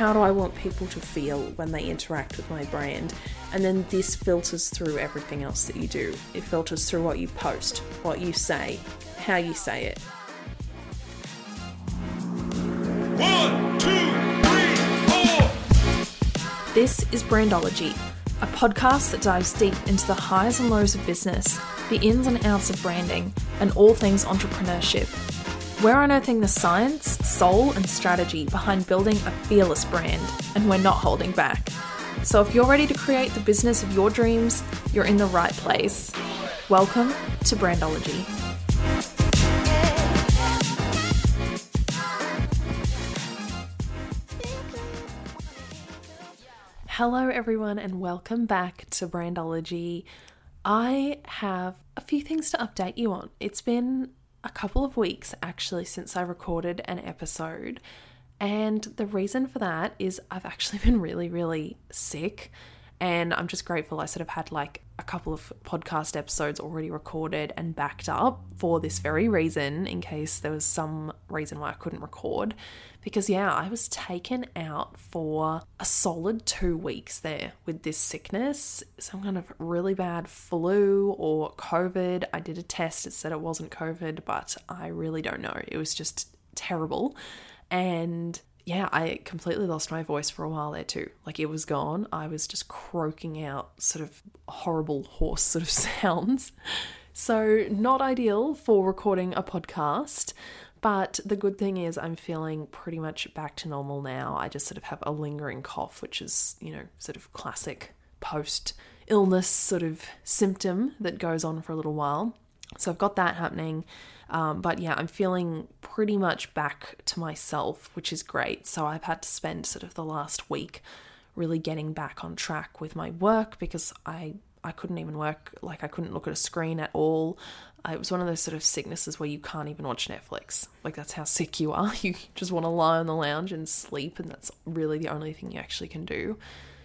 how do I want people to feel when they interact with my brand? And then this filters through everything else that you do. It filters through what you post, what you say, how you say it. One, two, three, four. This is Brandology, a podcast that dives deep into the highs and lows of business, the ins and outs of branding, and all things entrepreneurship. We're unearthing the science, soul, and strategy behind building a fearless brand, and we're not holding back. So if you're ready to create the business of your dreams, you're in the right place. Welcome to Brandology. Hello, everyone, and welcome back to Brandology. I have a few things to update you on. It's been a couple of weeks actually since I recorded an episode, and the reason for that is I've actually been really, really sick. And I'm just grateful I sort of had like a couple of podcast episodes already recorded and backed up for this very reason, in case there was some reason why I couldn't record. Because, yeah, I was taken out for a solid two weeks there with this sickness, some kind of really bad flu or COVID. I did a test, it said it wasn't COVID, but I really don't know. It was just terrible. And yeah, I completely lost my voice for a while there too. Like it was gone. I was just croaking out sort of horrible hoarse sort of sounds. So, not ideal for recording a podcast. But the good thing is, I'm feeling pretty much back to normal now. I just sort of have a lingering cough, which is, you know, sort of classic post illness sort of symptom that goes on for a little while. So I've got that happening. Um, but yeah, I'm feeling pretty much back to myself, which is great. So I've had to spend sort of the last week really getting back on track with my work because I I couldn't even work like I couldn't look at a screen at all. It was one of those sort of sicknesses where you can't even watch Netflix. Like that's how sick you are. You just want to lie on the lounge and sleep, and that's really the only thing you actually can do.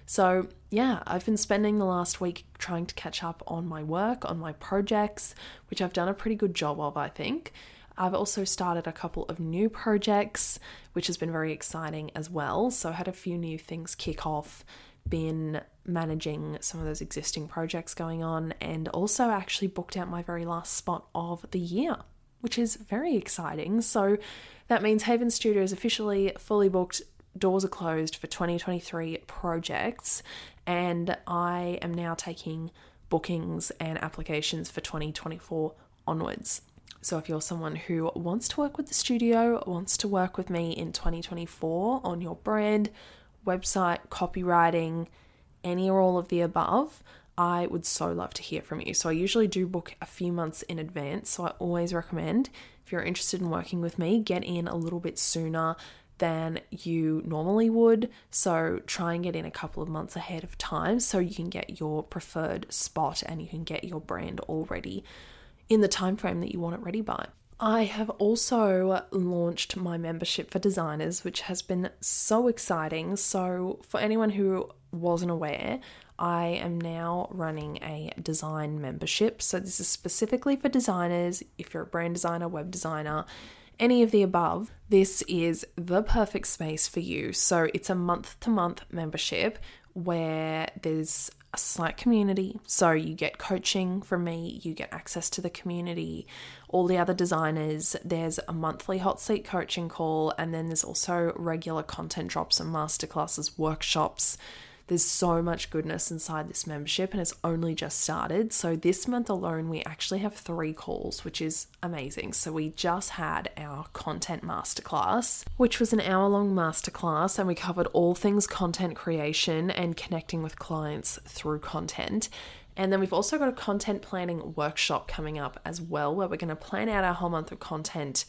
So, yeah, I've been spending the last week trying to catch up on my work, on my projects, which I've done a pretty good job of, I think. I've also started a couple of new projects, which has been very exciting as well. So, I had a few new things kick off, been managing some of those existing projects going on, and also actually booked out my very last spot of the year, which is very exciting. So, that means Haven Studio is officially fully booked doors are closed for 2023 projects, and I am now taking bookings and applications for 2024 onwards. So, if you're someone who wants to work with the studio, wants to work with me in 2024 on your brand, website, copywriting, any or all of the above, I would so love to hear from you. So, I usually do book a few months in advance. So, I always recommend if you're interested in working with me, get in a little bit sooner than you normally would. So try and get in a couple of months ahead of time so you can get your preferred spot and you can get your brand already in the time frame that you want it ready by. I have also launched my membership for designers, which has been so exciting. So, for anyone who wasn't aware, I am now running a design membership. So, this is specifically for designers. If you're a brand designer, web designer, any of the above, this is the perfect space for you. So it's a month to month membership where there's a slight community. So you get coaching from me, you get access to the community, all the other designers. There's a monthly hot seat coaching call, and then there's also regular content drops and masterclasses, workshops there's so much goodness inside this membership and it's only just started. So, this month alone, we actually have three calls, which is amazing. So, we just had our content masterclass, which was an hour long masterclass, and we covered all things content creation and connecting with clients through content. And then we've also got a content planning workshop coming up as well, where we're going to plan out our whole month of content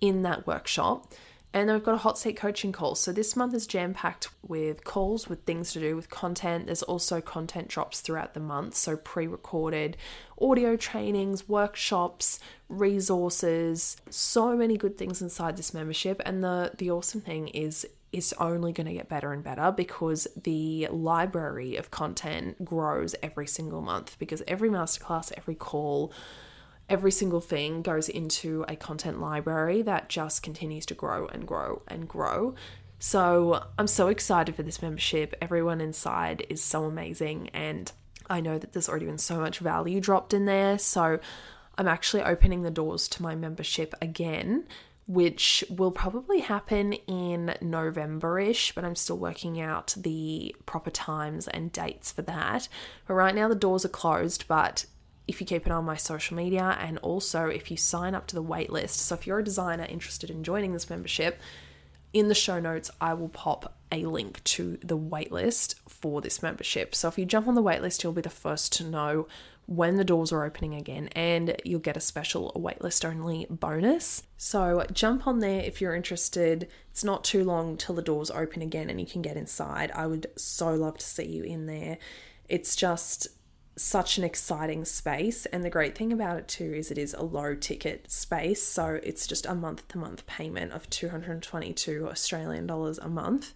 in that workshop. And then we've got a hot seat coaching call. So this month is jam packed with calls, with things to do with content. There's also content drops throughout the month. So pre recorded audio trainings, workshops, resources, so many good things inside this membership. And the, the awesome thing is, it's only going to get better and better because the library of content grows every single month because every masterclass, every call, every single thing goes into a content library that just continues to grow and grow and grow. So I'm so excited for this membership. Everyone inside is so amazing, and I know that there's already been so much value dropped in there. So I'm actually opening the doors to my membership again which will probably happen in November ish, but I'm still working out the proper times and dates for that. But right now, the doors are closed, but if you keep an eye on my social media and also if you sign up to the waitlist, so if you're a designer interested in joining this membership, in the show notes, I will pop a link to the waitlist for this membership. So if you jump on the waitlist, you'll be the first to know when the doors are opening again, and you'll get a special waitlist only bonus. So jump on there if you're interested. It's not too long till the doors open again and you can get inside. I would so love to see you in there. It's just such an exciting space and the great thing about it too is it is a low ticket space so it's just a month to month payment of 222 Australian dollars a month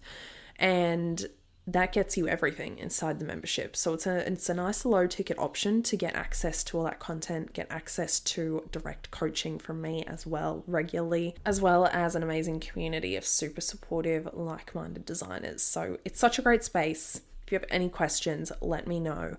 and that gets you everything inside the membership. So it's a it's a nice low ticket option to get access to all that content, get access to direct coaching from me as well regularly, as well as an amazing community of super supportive, like-minded designers. So it's such a great space. If you have any questions, let me know.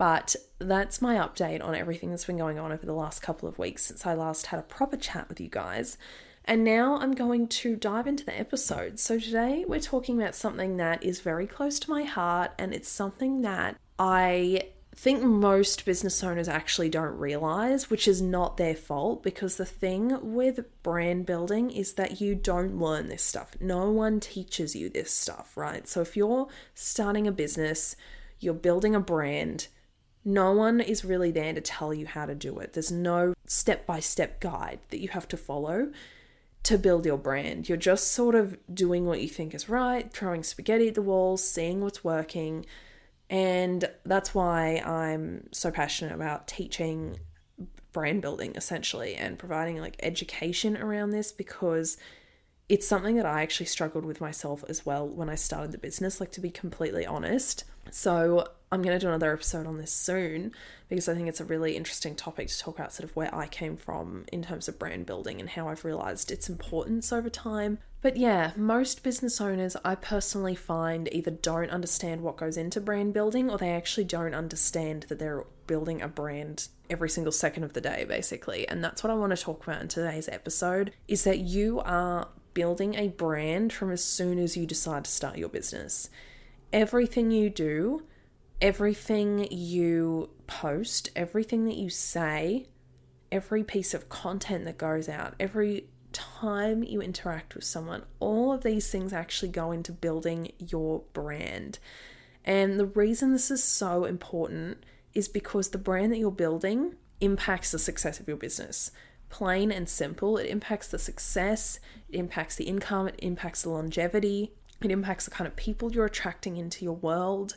But that's my update on everything that's been going on over the last couple of weeks since I last had a proper chat with you guys. And now I'm going to dive into the episode. So today we're talking about something that is very close to my heart, and it's something that I think most business owners actually don't realize, which is not their fault because the thing with brand building is that you don't learn this stuff. No one teaches you this stuff, right? So if you're starting a business, you're building a brand, no one is really there to tell you how to do it. There's no step by step guide that you have to follow to build your brand. You're just sort of doing what you think is right, throwing spaghetti at the walls, seeing what's working. And that's why I'm so passionate about teaching brand building essentially and providing like education around this because it's something that I actually struggled with myself as well when I started the business, like to be completely honest. So I'm going to do another episode on this soon because I think it's a really interesting topic to talk about, sort of where I came from in terms of brand building and how I've realized its importance over time. But yeah, most business owners I personally find either don't understand what goes into brand building or they actually don't understand that they're building a brand every single second of the day basically. And that's what I want to talk about in today's episode is that you are building a brand from as soon as you decide to start your business. Everything you do everything you post, everything that you say, every piece of content that goes out, every time you interact with someone, all of these things actually go into building your brand. And the reason this is so important is because the brand that you're building impacts the success of your business. Plain and simple, it impacts the success, it impacts the income, it impacts the longevity, it impacts the kind of people you're attracting into your world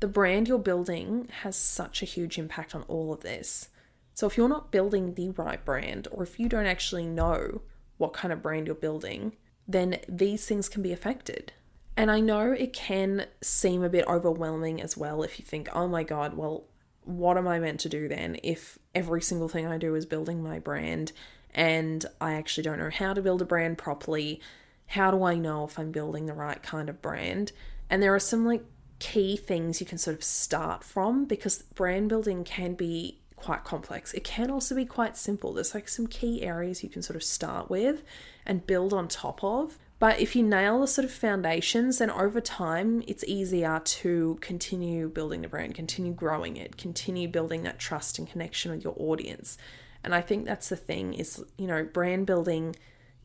the brand you're building has such a huge impact on all of this. So if you're not building the right brand, or if you don't actually know what kind of brand you're building, then these things can be affected. And I know it can seem a bit overwhelming as well if you think, oh my God, well, what am I meant to do then if every single thing I do is building my brand and I actually don't know how to build a brand properly? How do I know if I'm building the right kind of brand? And there are some like key things you can sort of start from because brand building can be quite complex. It can also be quite simple. There's like some key areas you can sort of start with and build on top of. But if you nail the sort of foundations, then over time it's easier to continue building the brand, continue growing it, continue building that trust and connection with your audience. And I think that's the thing is, you know, brand building,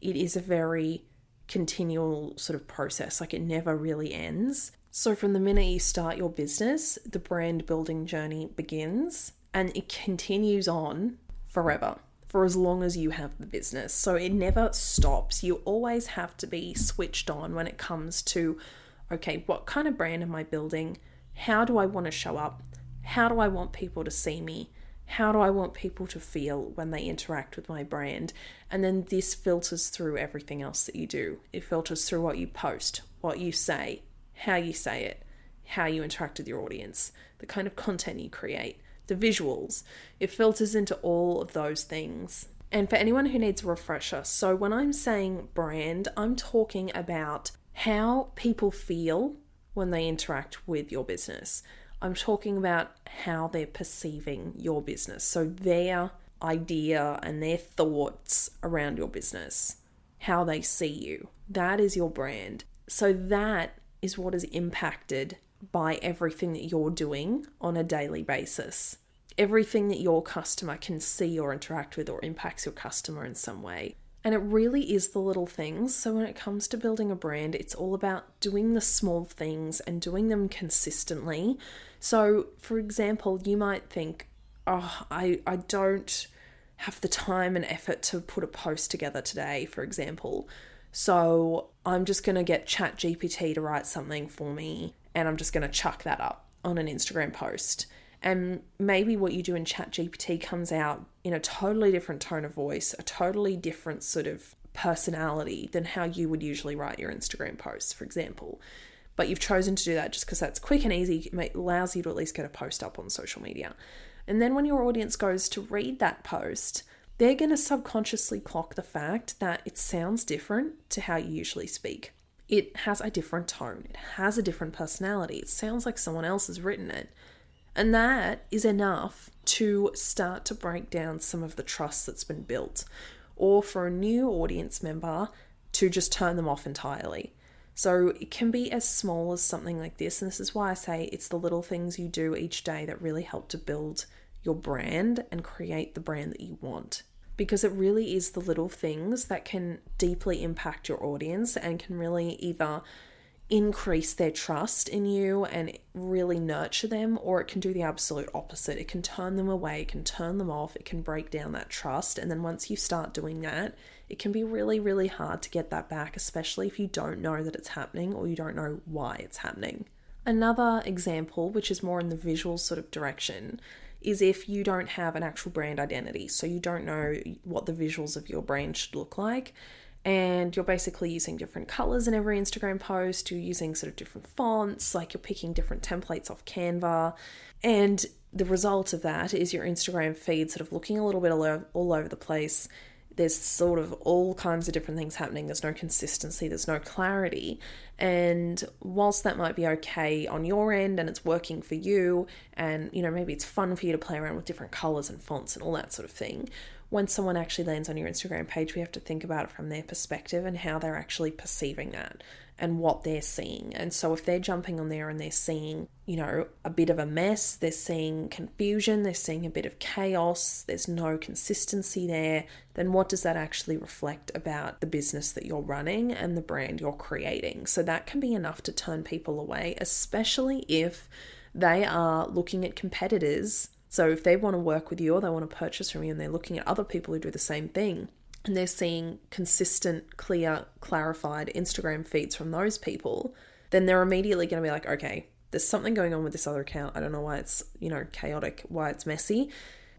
it is a very continual sort of process. Like it never really ends. So, from the minute you start your business, the brand building journey begins and it continues on forever for as long as you have the business. So, it never stops. You always have to be switched on when it comes to okay, what kind of brand am I building? How do I want to show up? How do I want people to see me? How do I want people to feel when they interact with my brand? And then this filters through everything else that you do. It filters through what you post, what you say, how you say it, how you interact with your audience, the kind of content you create, the visuals. It filters into all of those things. And for anyone who needs a refresher, so when I'm saying brand, I'm talking about how people feel when they interact with your business. I'm talking about how they're perceiving your business. So, their idea and their thoughts around your business, how they see you. That is your brand. So, that is what is impacted by everything that you're doing on a daily basis. Everything that your customer can see or interact with or impacts your customer in some way. And it really is the little things. So, when it comes to building a brand, it's all about doing the small things and doing them consistently. So, for example, you might think, oh, I, I don't have the time and effort to put a post together today, for example. So I'm just going to get Chat GPT to write something for me and I'm just going to chuck that up on an Instagram post. And maybe what you do in Chat GPT comes out in a totally different tone of voice, a totally different sort of personality than how you would usually write your Instagram posts, for example. But you've chosen to do that just because that's quick and easy, it allows you to at least get a post up on social media. And then when your audience goes to read that post, they're going to subconsciously clock the fact that it sounds different to how you usually speak. It has a different tone, it has a different personality, it sounds like someone else has written it. And that is enough to start to break down some of the trust that's been built, or for a new audience member to just turn them off entirely. So it can be as small as something like this. And this is why I say it's the little things you do each day that really help to build your brand and create the brand that you want because it really is the little things that can deeply impact your audience and can really either increase their trust in you and really nurture them, or it can do the absolute opposite. It can turn them away, it can turn them off, it can break down that trust. And then once you start doing that, it can be really, really hard to get that back, especially if you don't know that it's happening or you don't know why it's happening. Another example, which is more in the visual sort of direction, is if you don't have an actual brand identity. So you don't know what the visuals of your brand should look like. And you're basically using different colors in every Instagram post, you're using sort of different fonts, like you're picking different templates off Canva. And the result of that is your Instagram feed sort of looking a little bit all over the place there's sort of all kinds of different things happening. There's no consistency, there's no clarity. And whilst that might be okay on your end and it's working for you, and you know, maybe it's fun for you to play around with different colors and fonts and all that sort of thing, when someone actually lands on your Instagram page, we have to think about it from their perspective and how they're actually perceiving that and what they're seeing. And so if they're jumping on there and they're seeing, you know, a bit of a mess, they're seeing confusion, they're seeing a bit of chaos, there's no consistency there, then what does that actually reflect about the business that you're running and the brand you're creating? So that can be enough to turn people away, especially if they are looking at competitors. So if they want to work with you or they want to purchase from you and they're looking at other people who do the same thing, and they're seeing consistent, clear, clarified Instagram feeds from those people, then they're immediately going to be like, okay, there's something going on with this other account. I don't know why it's, you know, chaotic, why it's messy.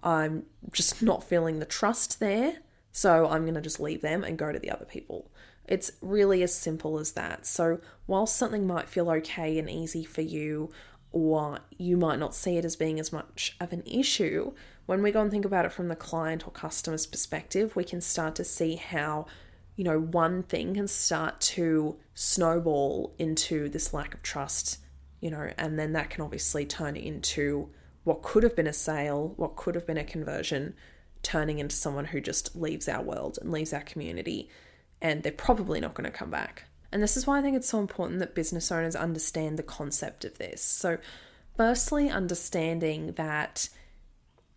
I'm just not feeling the trust there. So I'm going to just leave them and go to the other people. It's really as simple as that. So while something might feel okay and easy for you, or you might not see it as being as much of an issue, when we go and think about it from the client or customer's perspective, we can start to see how, you know, one thing can start to snowball into this lack of trust, you know, and then that can obviously turn into what could have been a sale, what could have been a conversion, turning into someone who just leaves our world and leaves our community, and they're probably not going to come back. And this is why I think it's so important that business owners understand the concept of this. So, firstly, understanding that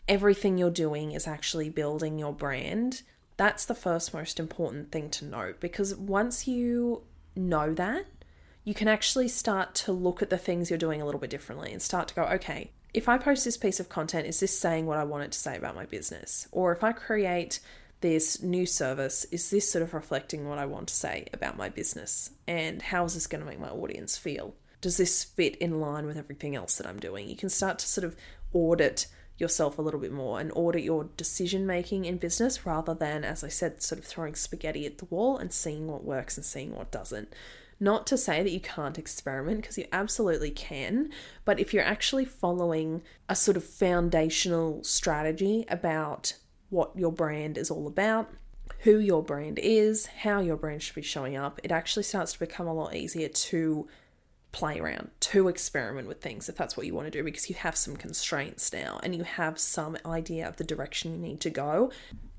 everything you're doing is actually building your brand, that's the first most important thing to note because once you know that, you can actually start to look at the things you're doing a little bit differently and start to go, okay, if I post this piece of content, is this saying what I want it to say about my business? Or if I create this new service, is this sort of reflecting what I want to say about my business? And how is this going to make my audience feel? Does this fit in line with everything else that I'm doing? You can start to sort of audit yourself a little bit more and audit your decision making in business rather than, as I said, sort of throwing spaghetti at the wall and seeing what works and seeing what doesn't. Not to say that you can't experiment because you absolutely can, but if you're actually following a sort of foundational strategy about what your brand is all about, who your brand is, how your brand should be showing up, it actually starts to become a lot easier to play around, to experiment with things if that's what you want to do, because you have some constraints now and you have some idea of the direction you need to go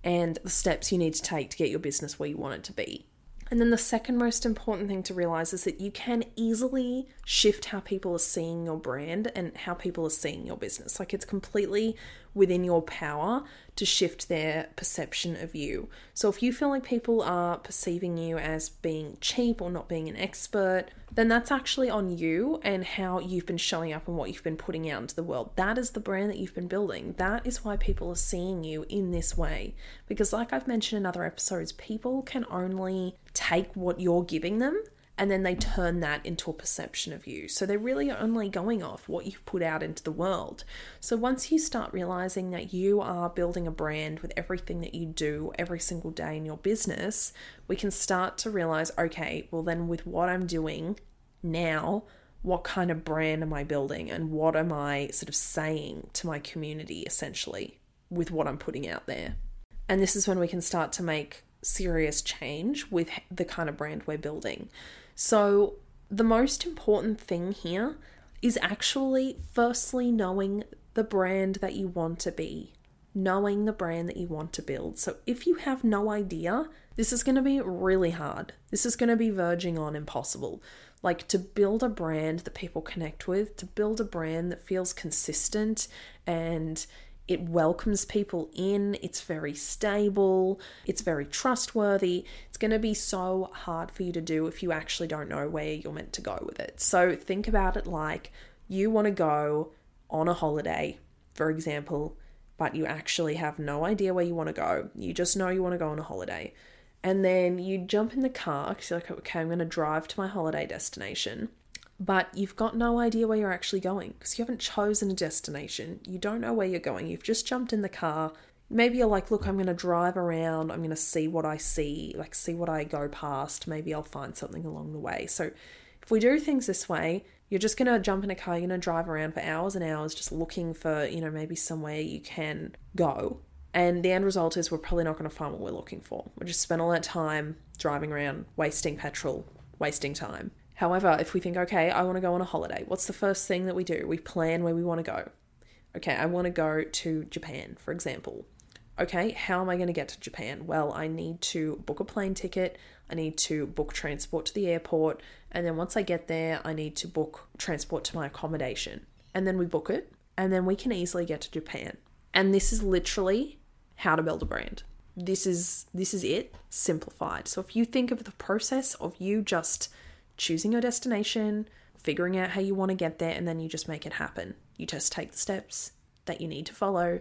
and the steps you need to take to get your business where you want it to be. And then the second most important thing to realize is that you can easily shift how people are seeing your brand and how people are seeing your business. Like it's completely within your power to shift their perception of you. So if you feel like people are perceiving you as being cheap or not being an expert, then that's actually on you and how you've been showing up and what you've been putting out into the world. That is the brand that you've been building. That is why people are seeing you in this way. Because, like I've mentioned in other episodes, people can only take what you're giving them and then they turn that into a perception of you. So they're really only going off what you've put out into the world. So once you start realizing that you are building a brand with everything that you do every single day in your business, we can start to realize okay, well, then with what I'm doing now, what kind of brand am I building and what am I sort of saying to my community essentially with what I'm putting out there? And this is when we can start to make serious change with the kind of brand we're building. So, the most important thing here is actually firstly knowing the brand that you want to be, knowing the brand that you want to build. So, if you have no idea, this is going to be really hard. This is going to be verging on impossible. Like to build a brand that people connect with, to build a brand that feels consistent and it welcomes people in, it's very stable, it's very trustworthy. It's going to be so hard for you to do if you actually don't know where you're meant to go with it. So think about it like you want to go on a holiday, for example, but you actually have no idea where you want to go. You just know you want to go on a holiday. And then you jump in the car because you're like, okay, I'm going to drive to my holiday destination but you've got no idea where you're actually going because you haven't chosen a destination. You don't know where you're going. You've just jumped in the car. Maybe you're like, look, I'm going to drive around. I'm going to see what I see, like, see what I go past. Maybe I'll find something along the way. So, if we do things this way, you're just going to jump in a car, you're going to drive around for hours and hours just looking for, you know, maybe somewhere you can go. And the end result is we're probably not going to find what we're looking for. We just spend all that time driving around, wasting petrol, wasting time. However, if we think, okay, I want to go on a holiday, what's the first thing that we do? We plan where we want to go. Okay, I want to go to Japan, for example. Okay, how am I going to get to Japan? Well, I need to book a plane ticket, I need to book transport to the airport, and then once I get there, I need to book transport to my accommodation. And then we book it, and then we can easily get to Japan. And this is literally how to build a brand. This is this is it simplified. So if you think of the process of you just choosing your destination, figuring out how you want to get there, and then you just make it happen. You just take the steps that you need to follow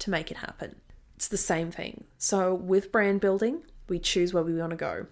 to make it happen. It's the same thing. So, with brand building, we choose where we want to go.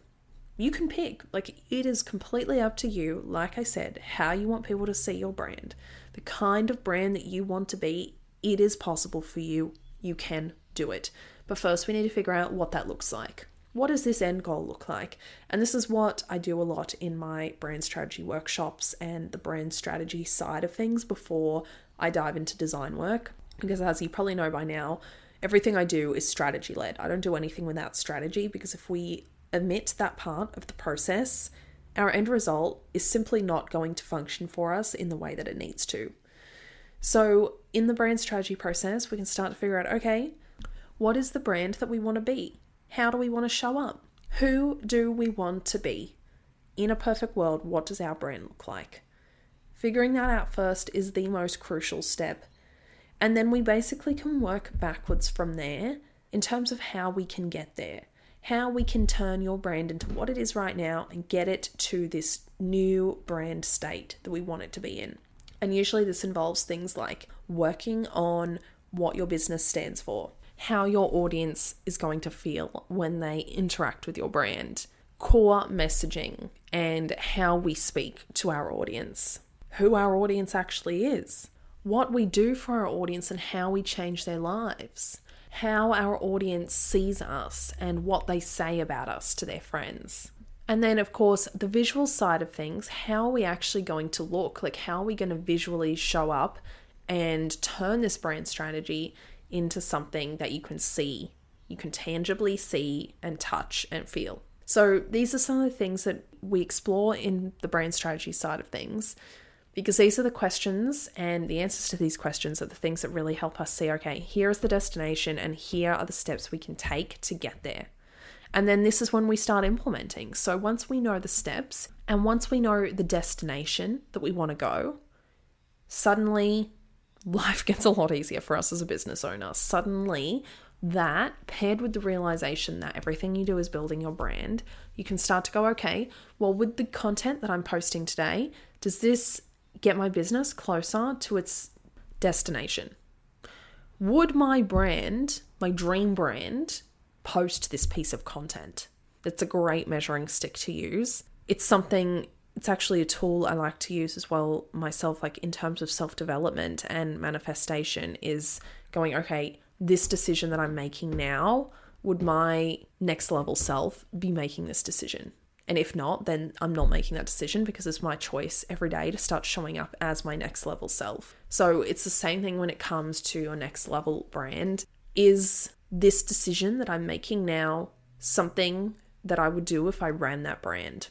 You can pick, like, it is completely up to you, like I said, how you want people to see your brand. The kind of brand that you want to be, it is possible for you. You can do it. But first, we need to figure out what that looks like what does this end goal look like? And this is what I do a lot in my brand strategy workshops and the brand strategy side of things before I dive into design work. Because as you probably know by now, everything I do is strategy led. I don't do anything without strategy because if we omit that part of the process, our end result is simply not going to function for us in the way that it needs to. So, in the brand strategy process, we can start to figure out okay, what is the brand that we want to be? How do we want to show up? Who do we want to be? In a perfect world, what does our brand look like? Figuring that out first is the most crucial step. And then we basically can work backwards from there in terms of how we can get there, how we can turn your brand into what it is right now and get it to this new brand state that we want it to be in. And usually this involves things like working on what your business stands for, how your audience is going to feel when they interact with your brand, core messaging, and how we speak to our audience, who our audience actually is, what we do for our audience, and how we change their lives, how our audience sees us and what they say about us to their friends. And then, of course, the visual side of things how are we actually going to look? Like, how are we going to visually show up and turn this brand strategy into something that you can see you can tangibly see and touch and feel. So, these are some of the things that we explore in the brand strategy side of things because these are the questions and the answers to these questions are the things that really help us see okay, here is the destination and here are the steps we can take to get there. And then this is when we start implementing. So once we know the steps and once we know the destination that we want to go, suddenly life gets a lot easier for us as a business owner. Suddenly, that paired with the realization that everything you do is building your brand, you can start to go, okay, well, with the content that I'm posting today, does this get my business closer to its destination? Would my brand, my dream brand, post this piece of content? It's a great measuring stick to use. It's something it's actually a tool I like to use as well myself, like in terms of self development and manifestation, is going, okay, this decision that I'm making now, would my next level self be making this decision? And if not, then I'm not making that decision because it's my choice every day to start showing up as my next level self. So it's the same thing when it comes to your next level brand. Is this decision that I'm making now something that I would do if I ran that brand?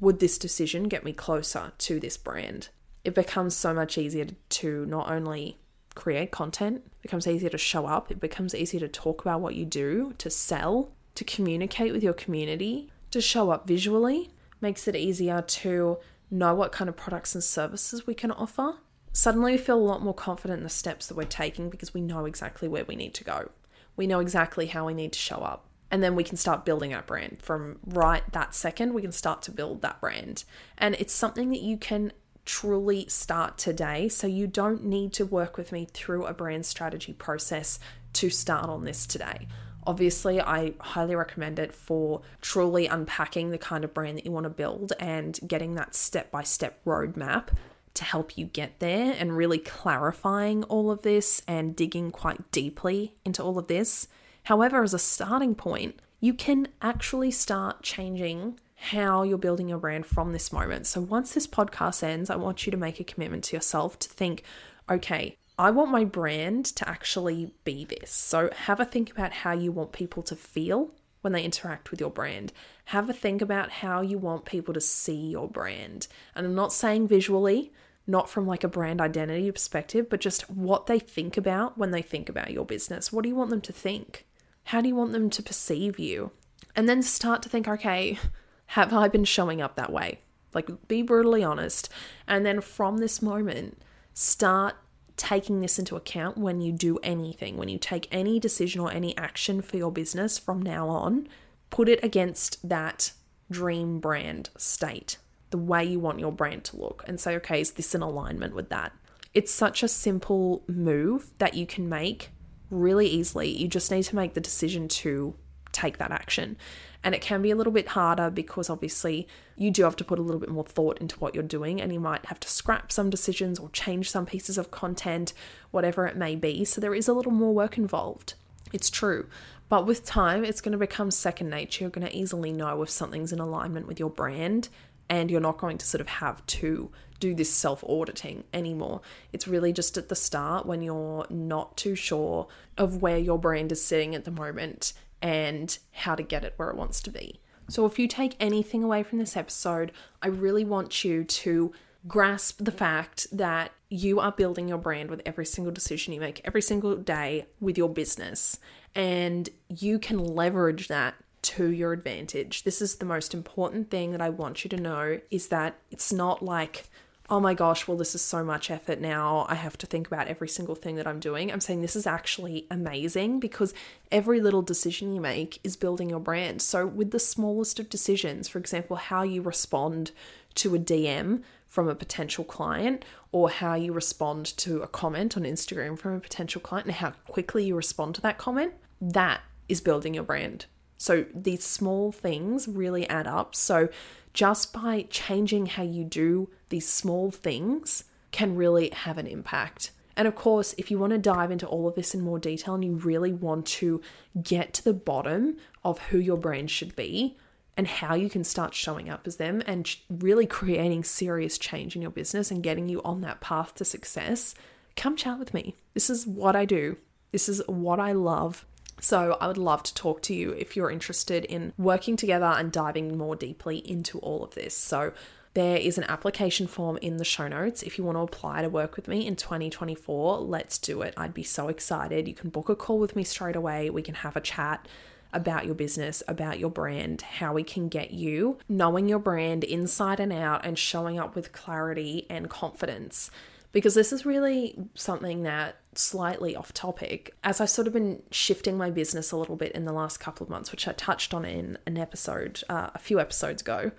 Would this decision get me closer to this brand? It becomes so much easier to not only create content, it becomes easier to show up, it becomes easier to talk about what you do, to sell, to communicate with your community, to show up visually, makes it easier to know what kind of products and services we can offer. Suddenly, we feel a lot more confident in the steps that we're taking because we know exactly where we need to go. We know exactly how we need to show up and then we can start building our brand. From right that second we can start to build that brand. And it's something that you can truly start today. So you don't need to work with me through a brand strategy process to start on this today. Obviously i highly recommend it for truly unpacking the kind of brand that you want to build and getting that step by step roadmap to help you get there and really clarifying all of this and digging quite deeply into all of this However, as a starting point, you can actually start changing how you're building your brand from this moment. So once this podcast ends, I want you to make a commitment to yourself to think, okay, I want my brand to actually be this. So have a think about how you want people to feel when they interact with your brand. Have a think about how you want people to see your brand. And I'm not saying visually, not from like a brand identity perspective, but just what they think about when they think about your business. What do you want them to think? How do you want them to perceive you? And then start to think, okay, have I been showing up that way? Like, be brutally honest. And then from this moment, start taking this into account when you do anything, when you take any decision or any action for your business from now on, put it against that dream brand state, the way you want your brand to look, and say, okay, is this in alignment with that? It's such a simple move that you can make really easily. You just need to make the decision to take that action. And it can be a little bit harder because obviously you do have to put a little bit more thought into what you're doing and you might have to scrap some decisions or change some pieces of content, whatever it may be. So there is a little more work involved. It's true. But with time, it's going to become second nature. You're going to easily know if something's in alignment with your brand and you're not going to sort of have to do this self auditing anymore. It's really just at the start when you're not too sure of where your brand is sitting at the moment and how to get it where it wants to be. So, if you take anything away from this episode, I really want you to grasp the fact that you are building your brand with every single decision you make, every single day with your business, and you can leverage that to your advantage. This is the most important thing that I want you to know is that it's not like oh my gosh, well, this is so much effort now. I have to think about every single thing that I'm doing. I'm saying this is actually amazing because every little decision you make is building your brand. So, with the smallest of decisions, for example, how you respond to a DM from a potential client or how you respond to a comment on Instagram from a potential client and how quickly you respond to that comment, that is building your brand. So, these small things really add up. So, just by changing how you do these small things can really have an impact. And of course, if you want to dive into all of this in more detail and you really want to get to the bottom of who your brand should be and how you can start showing up as them and really creating serious change in your business and getting you on that path to success, come chat with me. This is what I do. This is what I love. So I would love to talk to you if you're interested in working together and diving more deeply into all of this. So there is an application form in the show notes. If you want to apply to work with me in 2024, let's do it. I'd be so excited. You can book a call with me straight away. We can have a chat about your business, about your brand, how we can get you knowing your brand inside and out and showing up with clarity and confidence. Because this is really something that slightly off topic, as I've sort of been shifting my business a little bit in the last couple of months, which I touched on in an episode uh, a few episodes ago,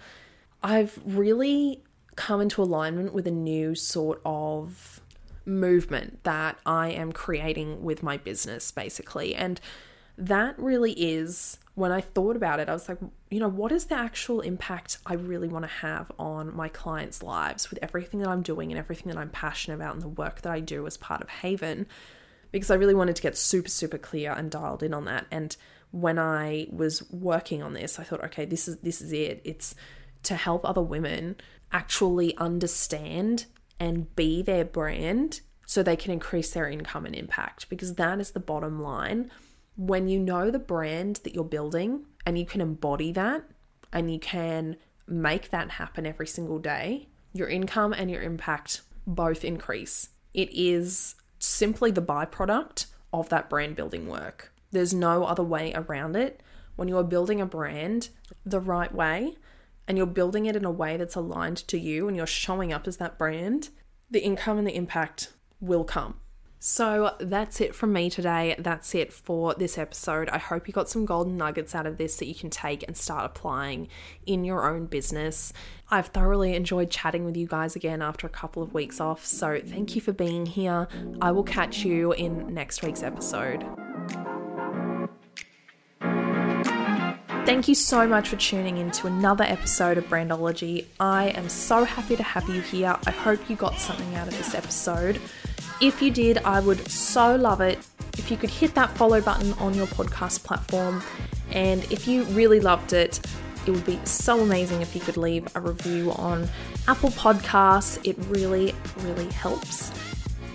I've really come into alignment with a new sort of movement that I am creating with my business, basically. And that really is when I thought about it, I was like, you know, what is the actual impact I really want to have on my clients' lives with everything that I'm doing and everything that I'm passionate about and the work that I do as part of Haven? Because I really wanted to get super, super clear and dialed in on that. And when I was working on this, I thought, okay, this is this is it. It's to help other women actually understand and be their brand so they can increase their income and impact because that is the bottom line when you know the brand that you're building and you can embody that and you can make that happen every single day, your income and your impact both increase. It is simply the byproduct of that brand building work. There's no other way around it. When you are building a brand the right way and you're building it in a way that's aligned to you and you're showing up as that brand, the income and the impact will come. So that's it from me today. That's it for this episode. I hope you got some golden nuggets out of this that you can take and start applying in your own business. I've thoroughly enjoyed chatting with you guys again after a couple of weeks off. So thank you for being here. I will catch you in next week's episode. Thank you so much for tuning in to another episode of Brandology. I am so happy to have you here. I hope you got something out of this episode. If you did, I would so love it if you could hit that follow button on your podcast platform. And if you really loved it, it would be so amazing if you could leave a review on Apple Podcasts. It really, really helps.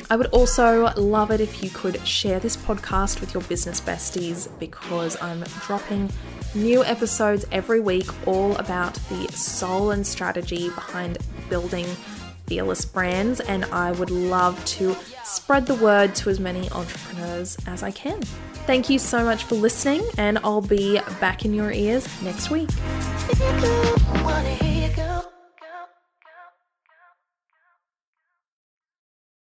I would also love it if you could share this podcast with your business besties because I'm dropping new episodes every week all about the soul and strategy behind building fearless brands, and I would love to spread the word to as many entrepreneurs as I can. Thank you so much for listening, and I'll be back in your ears next week.